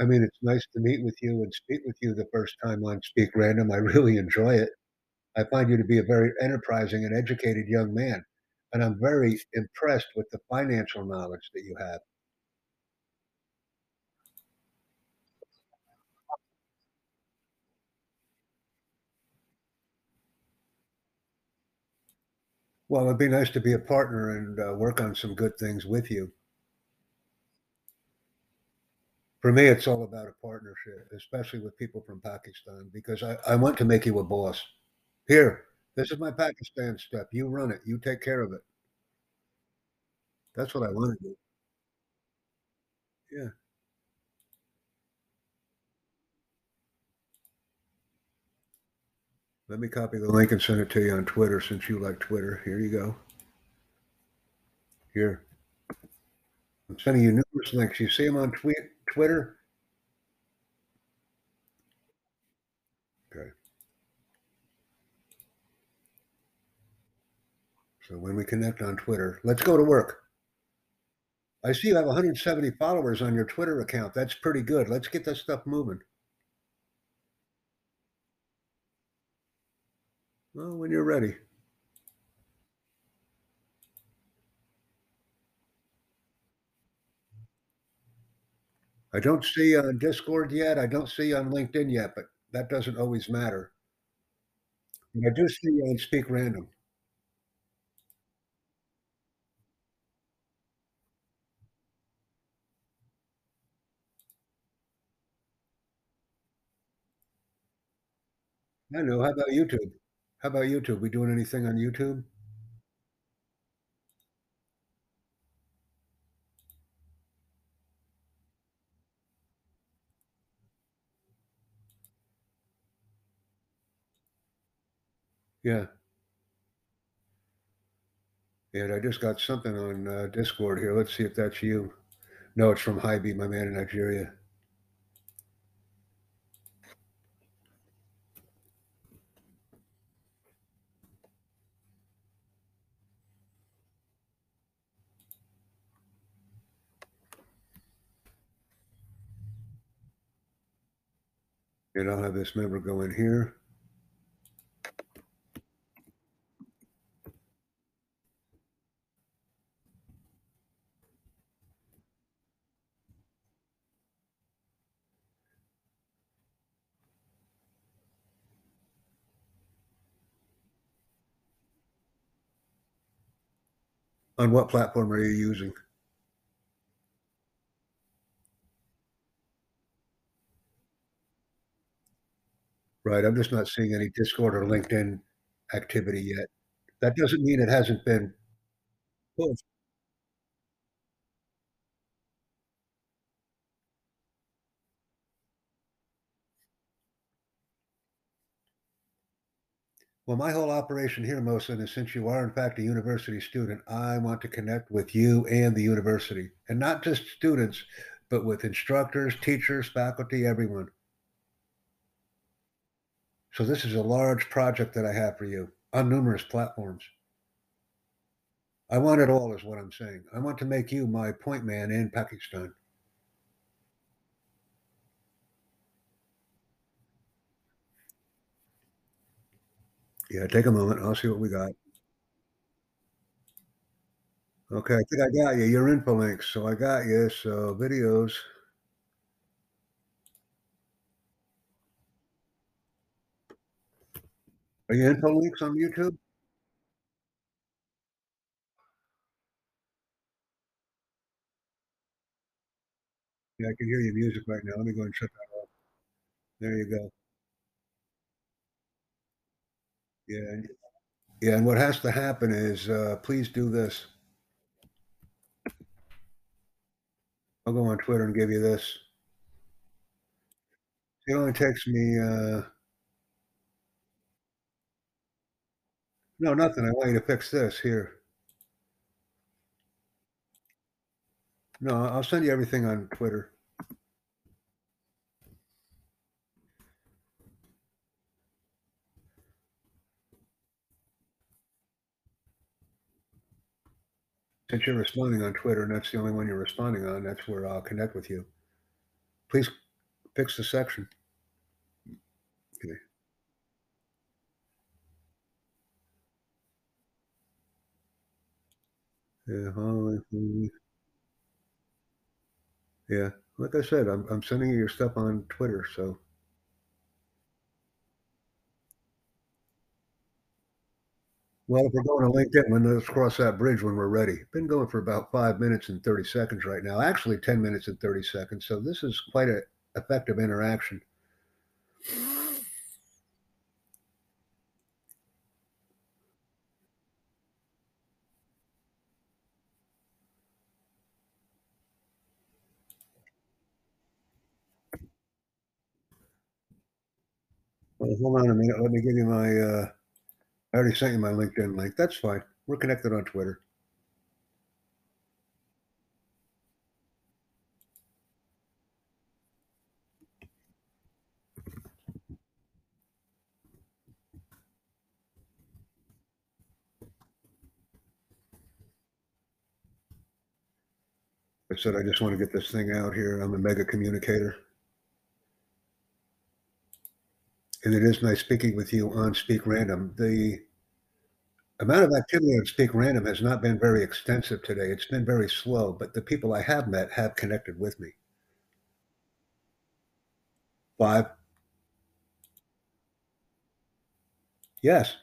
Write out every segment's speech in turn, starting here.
I mean, it's nice to meet with you and speak with you the first time on Speak Random, I really enjoy it. I find you to be a very enterprising and educated young man, and I'm very impressed with the financial knowledge that you have. Well, it'd be nice to be a partner and, uh, work on some good things with you. For me, it's all about a partnership, especially with people from Pakistan, because I I want to make you a boss. "Here, this is my Pakistan stuff, you run it, you take care of it." That's what I wanna do. Yeah. Let me copy the link and send it to you on Twitter since you like Twitter. Here you go. Here. I'm sending you numerous links. You see them on tweet Twitter? Okay. So when we connect on Twitter let's go to work. I see you have 170 followers on your Twitter account, that's pretty good, let's get this stuff moving. Well, when you're ready. I don't see on Discord yet, I don't see on LinkedIn yet, but that doesn't always matter. I do see on Speak Random. I know, how about YouTube? How about YouTube? We doing anything on YouTube? Yeah. And I just got something on, uh, Discord here, let's see if that's you. No, it's from Hybe, my man in Nigeria. And I'll have this member go in here. On what platform are you using? Right, I'm just not seeing any Discord or LinkedIn activity yet. That doesn't mean it hasn't been pushed. Well, my whole operation here, Mohsen, is since you are in fact a university student, I want to connect with you and the university, and not just students, but with instructors, teachers, faculty, everyone. So this is a large project that I have for you on numerous platforms. I want it all is what I'm saying. I want to make you my point man in Pakistan. Yeah, take a moment, I'll see what we got. Okay, I think I got you, your info links, so I got you, so videos. Are your info links on YouTube? Yeah, I can hear your music right now, let me go and shut that off. There you go. Yeah, yeah, and what has to happen is, uh, please do this. I'll go on Twitter and give you this. It only takes me, uh No, nothing, I want you to fix this, here. No, I'll send you everything on Twitter. Since you're responding on Twitter and that's the only one you're responding on, that's where I'll connect with you. Please Fix the section. Okay. Yeah, like I said, I'm I'm sending you your stuff on Twitter, so Well, if we're going to LinkedIn, let's cross that bridge when we're ready. Been going for about 5 minutes and 30 seconds right now, actually 10 minutes and 30 seconds, so this is quite an effective interaction. Well, hold on a minute, let me give you my, uh I already sent you my LinkedIn link, that's fine. We're connected on Twitter. I said I just wanna get this thing out here, I'm a mega communicator. And it is nice speaking with you on Speak Random. The amount of activity on Speak Random has not been very extensive today, it's been very slow, but the people I have met have connected with me. 5. Yes.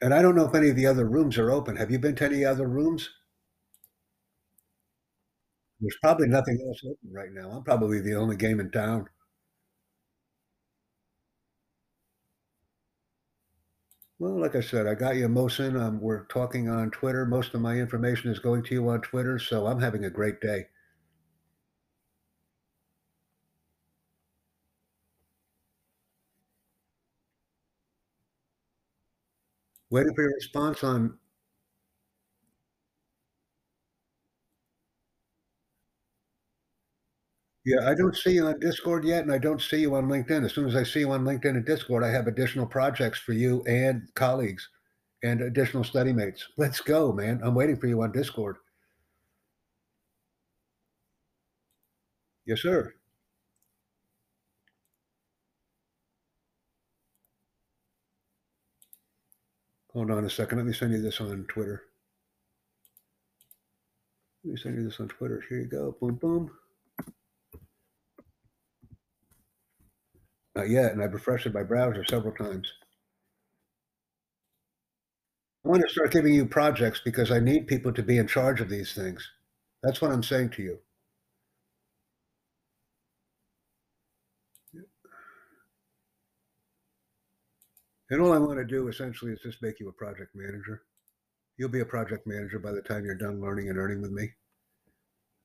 And I don't know if any of the other rooms are open. Have you been to any other rooms? There's probably nothing else open right now. I'm probably the only game in town. Well, like I said, I got you, Mohsen, um, we're talking on Twitter. Most of my information is going to you on Twitter, so I'm having a great day. Waiting for your response on Yeah, I don't see you on Discord yet, and I don't see you on LinkedIn. As soon as I see you on LinkedIn and Discord, I have additional projects for you and colleagues and additional study mates. Let's go, man. I'm waiting for you on Discord. Yes, sir. Hold on a second. Let me send you this on Twitter. Let me send you this on Twitter. Here you go. Boom, boom. Not yet, and I've refreshed my browser several times. I want to start giving you projects because I need people to be in charge of these things. That's what I'm saying to you. And all I want to do essentially is just make you a project manager. You'll be a project manager by the time you're done learning and earning with me.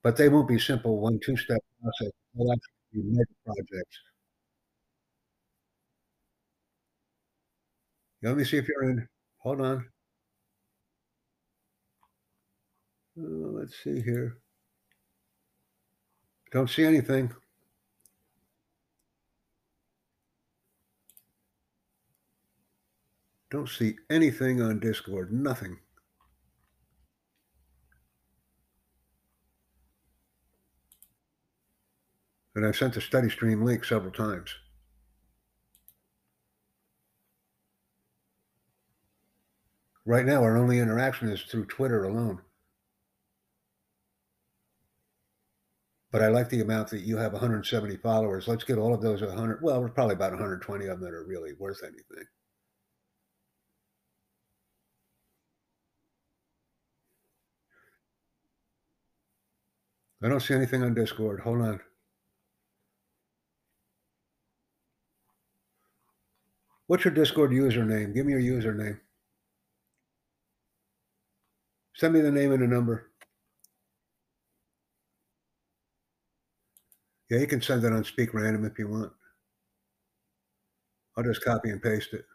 But they won't be simple one, two step process. They'll actually be mega projects. Let me see if you're in. Hold on. Uh, let's see here. Don't see anything. Don't see anything on Discord. Nothing. And I've sent the study stream link several times. Right now, our only interaction is through Twitter alone. But I like the amount that you have 170 followers. Let's get all of those 100. Well, there's probably about 120 of them that are really worth anything. I don't see anything on Discord. Hold on. What's your Discord username? Give me your username. Send me the name and the number. Yeah, you can send it on Speak Random if you want. I'll just copy and paste it.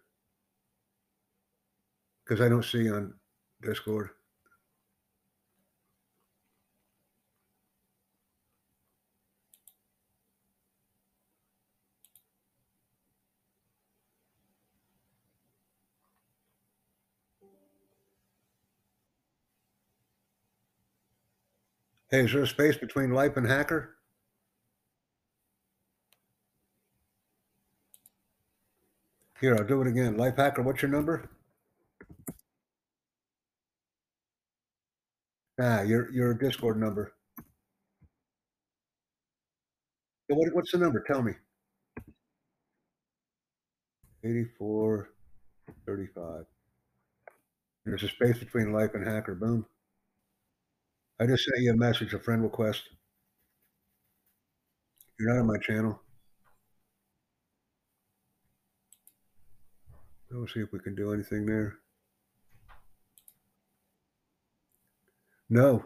Because I don't see on Discord. Hey, is there a space between Lipe and Hacker? Here, I'll do it again. Life Hacker, what's your number? Ah, your your Discord number. What, what's the number? Tell me. 84, 35. There's a space between life and hacker. Boom. I just sent you a message, a friend request. You're not on my channel. Let's see if we can do anything there. No.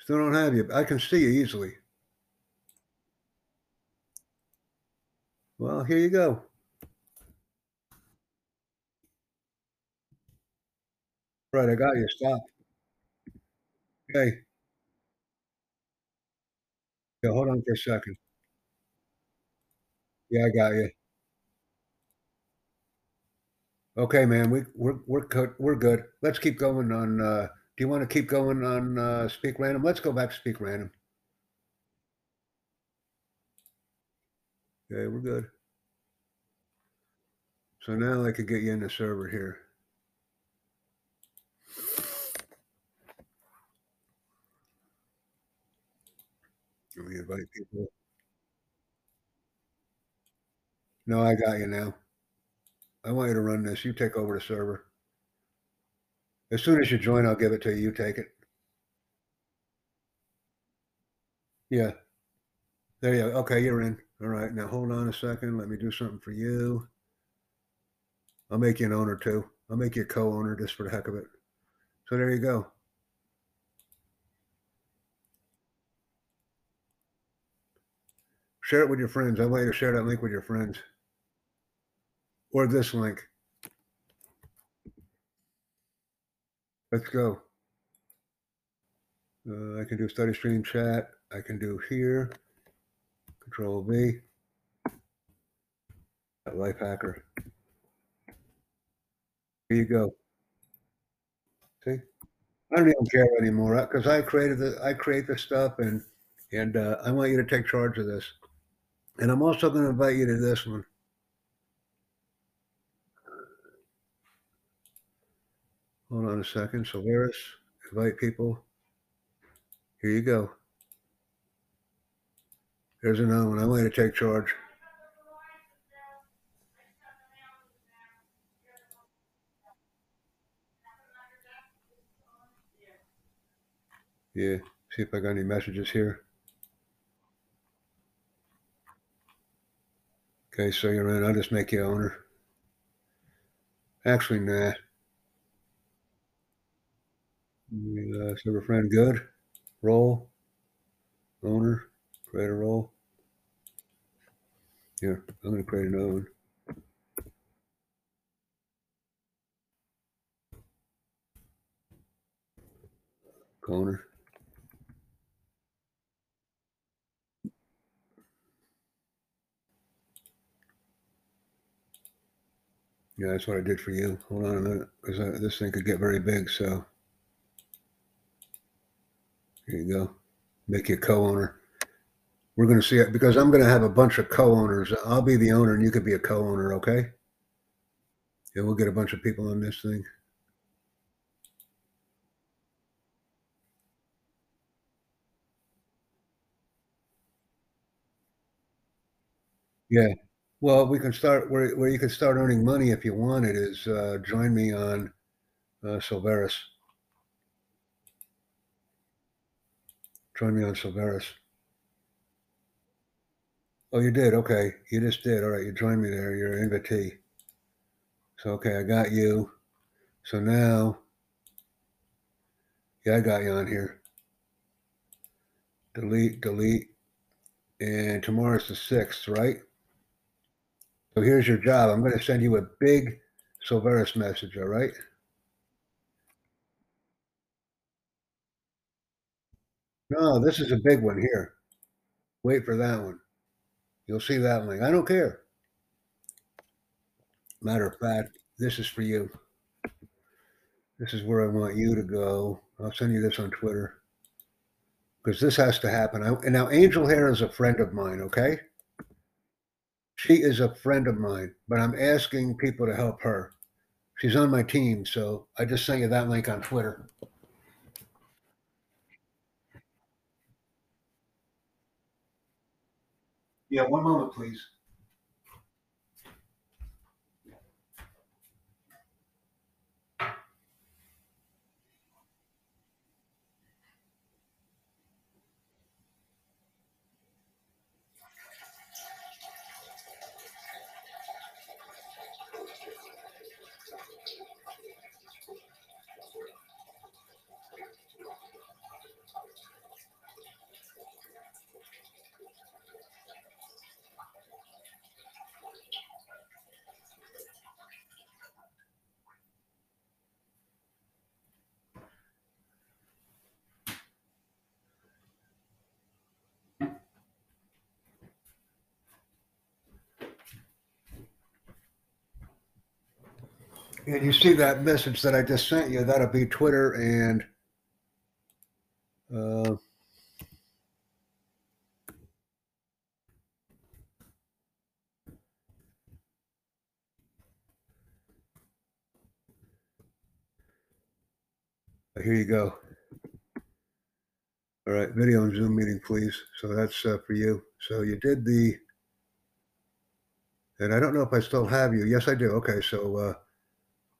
Still don't have you. I can see you easily. Well, here you go. Right, I got you. Stop. Okay. Yeah, hold on for a second. Yeah, I got you. Okay, man, we we're we're good. We're good. Let's keep going on. Uh, do you want to keep going on uh, Speak Random? Let's go back to Speak Random. Okay, we're good. So now I could get you in the server here. Me invite people. No, I got you now. I want you to run this. You take over the server. As soon as you join, I'll give it to you. You take it. Yeah. There you go. Okay, you're in. All right. Now hold on a second. Let me do something for you. I'll make you an owner too. I'll make you a co-owner just for the heck of it. So there you go. Share it with your friends. I want you to share that link with your friends. Or this link. Let's go. Uh, I can do study stream chat. I can do here. Control V. Lifehacker. Here you go. See, I don't even care anymore because I created the I create the stuff and and uh, I want you to take charge of this. And I'm also going to invite you to this one. Hold on a second. Solaris, invite people. Here you go. There's another one. I want you to take charge. Yeah, see if I got any messages here. Okay, so you're in. I'll just make you owner. Actually, nah. Uh, server friend, good. Role. Owner. Create a role. Here, I'm going to create another one. Owner. Yeah, that's what I did for you. Hold on a minute, because this thing could get very big. So here you go. Make you a co-owner. We're going to see it because I'm going to have a bunch of co-owners. I'll be the owner, and you could be a co-owner. Okay. Yeah, we'll get a bunch of people on this thing. Yeah. Well, we can start where, where you can start earning money if you want it is uh, join me on uh, Silveris. Join me on Silveris. Oh, you did? Okay. You just did. All right. You joined me there. You're an invitee. So, okay, I got you. So now, yeah, I got you on here. Delete, delete. And tomorrow's the 6th, right? So here's your job. I'm going to send you a big Silveris message, all right? No, this is a big one here. Wait for that one. You'll see that link. I don't care. Matter of fact, this is for you. This is where I want you to go. I'll send you this on Twitter because this has to happen. I, and now Angel Hair is a friend of mine, okay? She is a friend of mine, but I'm asking people to help her. She's on my team, so I just sent you that link on Twitter. Yeah, one moment, please. And you see that message that I just sent you, that'll be Twitter and uh, here you go. All right, video and Zoom meeting, please. So that's uh, for you. So you did the, and I don't know if I still have you. Yes, I do. Okay, so uh,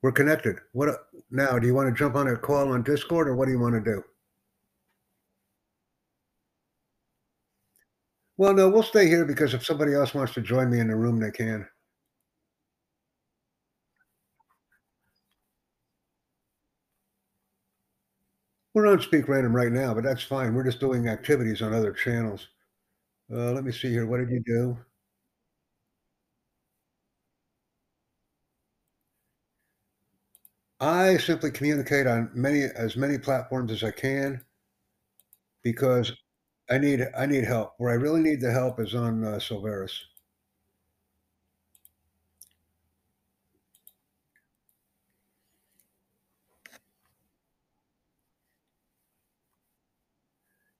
we're connected. What now? Do you want to jump on a call on Discord, or what do you want to do? Well, no, we'll stay here because if somebody else wants to join me in the room, they can. We're on Speak Random right now, but that's fine. We're just doing activities on other channels. Uh, let me see here. What did you do? I simply communicate on many as many platforms as I can because I need I need help. Where I really need the help is on uh, Silveris.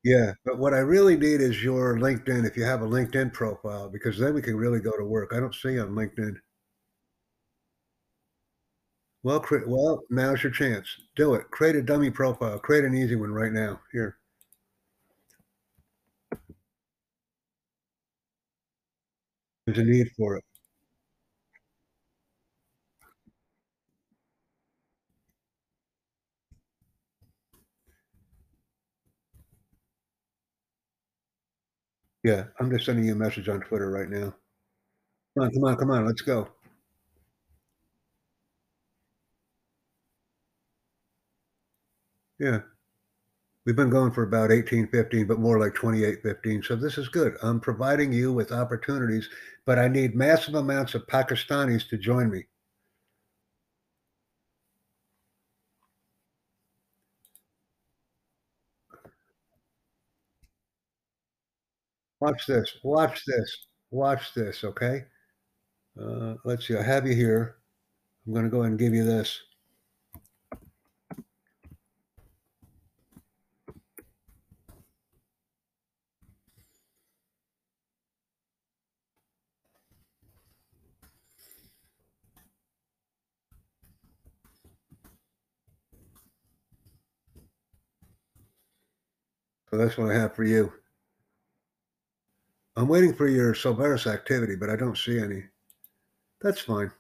Yeah, but what I really need is your LinkedIn, if you have a LinkedIn profile, because then we can really go to work. I don't see you on LinkedIn. Well, cre well, now's your chance. Do it. Create a dummy profile. Create an easy one right now. Here. There's a need for it. Yeah, I'm just sending you a message on Twitter right now. Come on, come on, come on, let's go. Yeah. We've been going for about 18, 15, but more like 28, 15. So this is good. I'm providing you with opportunities, but I need massive amounts of Pakistanis to join me. Watch this. Watch this. Watch this. Okay. Uh, let's see. I have you here. I'm going to go ahead and give you this. So that's what I have for you. I'm waiting for your Silveris activity, but I don't see any. That's fine.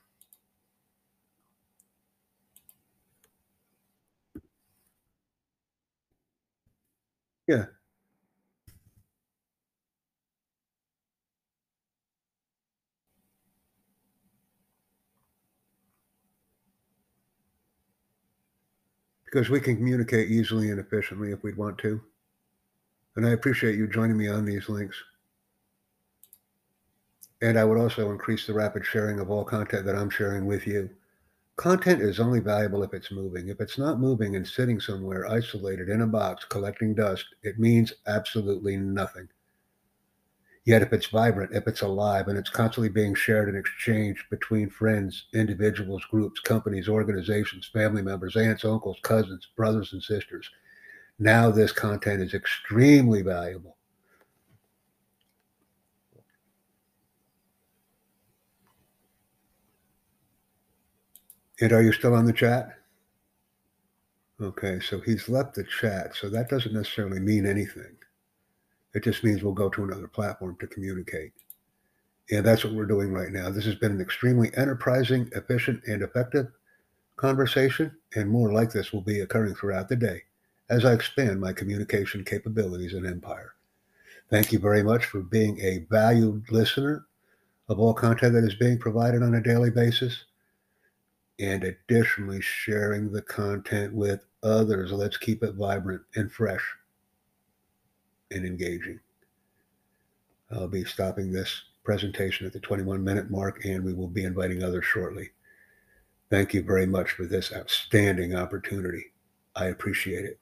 Yeah. Because we can communicate easily and efficiently if we'd want to. And I appreciate you joining me on these links. And I would also increase the rapid sharing of all content that I'm sharing with you. Content is only valuable if it's moving. If it's not moving and sitting somewhere isolated in a box collecting dust, it means absolutely nothing. Yet, if it's vibrant, if it's alive, and it's constantly being shared and exchanged between friends, individuals, groups, companies, organizations, family members, aunts, uncles, cousins, brothers, and sisters, now this content is extremely valuable. And are you still on the chat? Okay, so he's left the chat. So that doesn't necessarily mean anything. It just means we'll go to another platform to communicate. And that's what we're doing right now. This has been an extremely enterprising, efficient, and effective conversation. And more like this will be occurring throughout the day as I expand my communication capabilities and empire. Thank you very much for being a valued listener of all content that is being provided on a daily basis and additionally sharing the content with others. Let's keep it vibrant and fresh and engaging. I'll be stopping this presentation at the 21 minute mark and we will be inviting others shortly. Thank you very much for this outstanding opportunity. I appreciate it.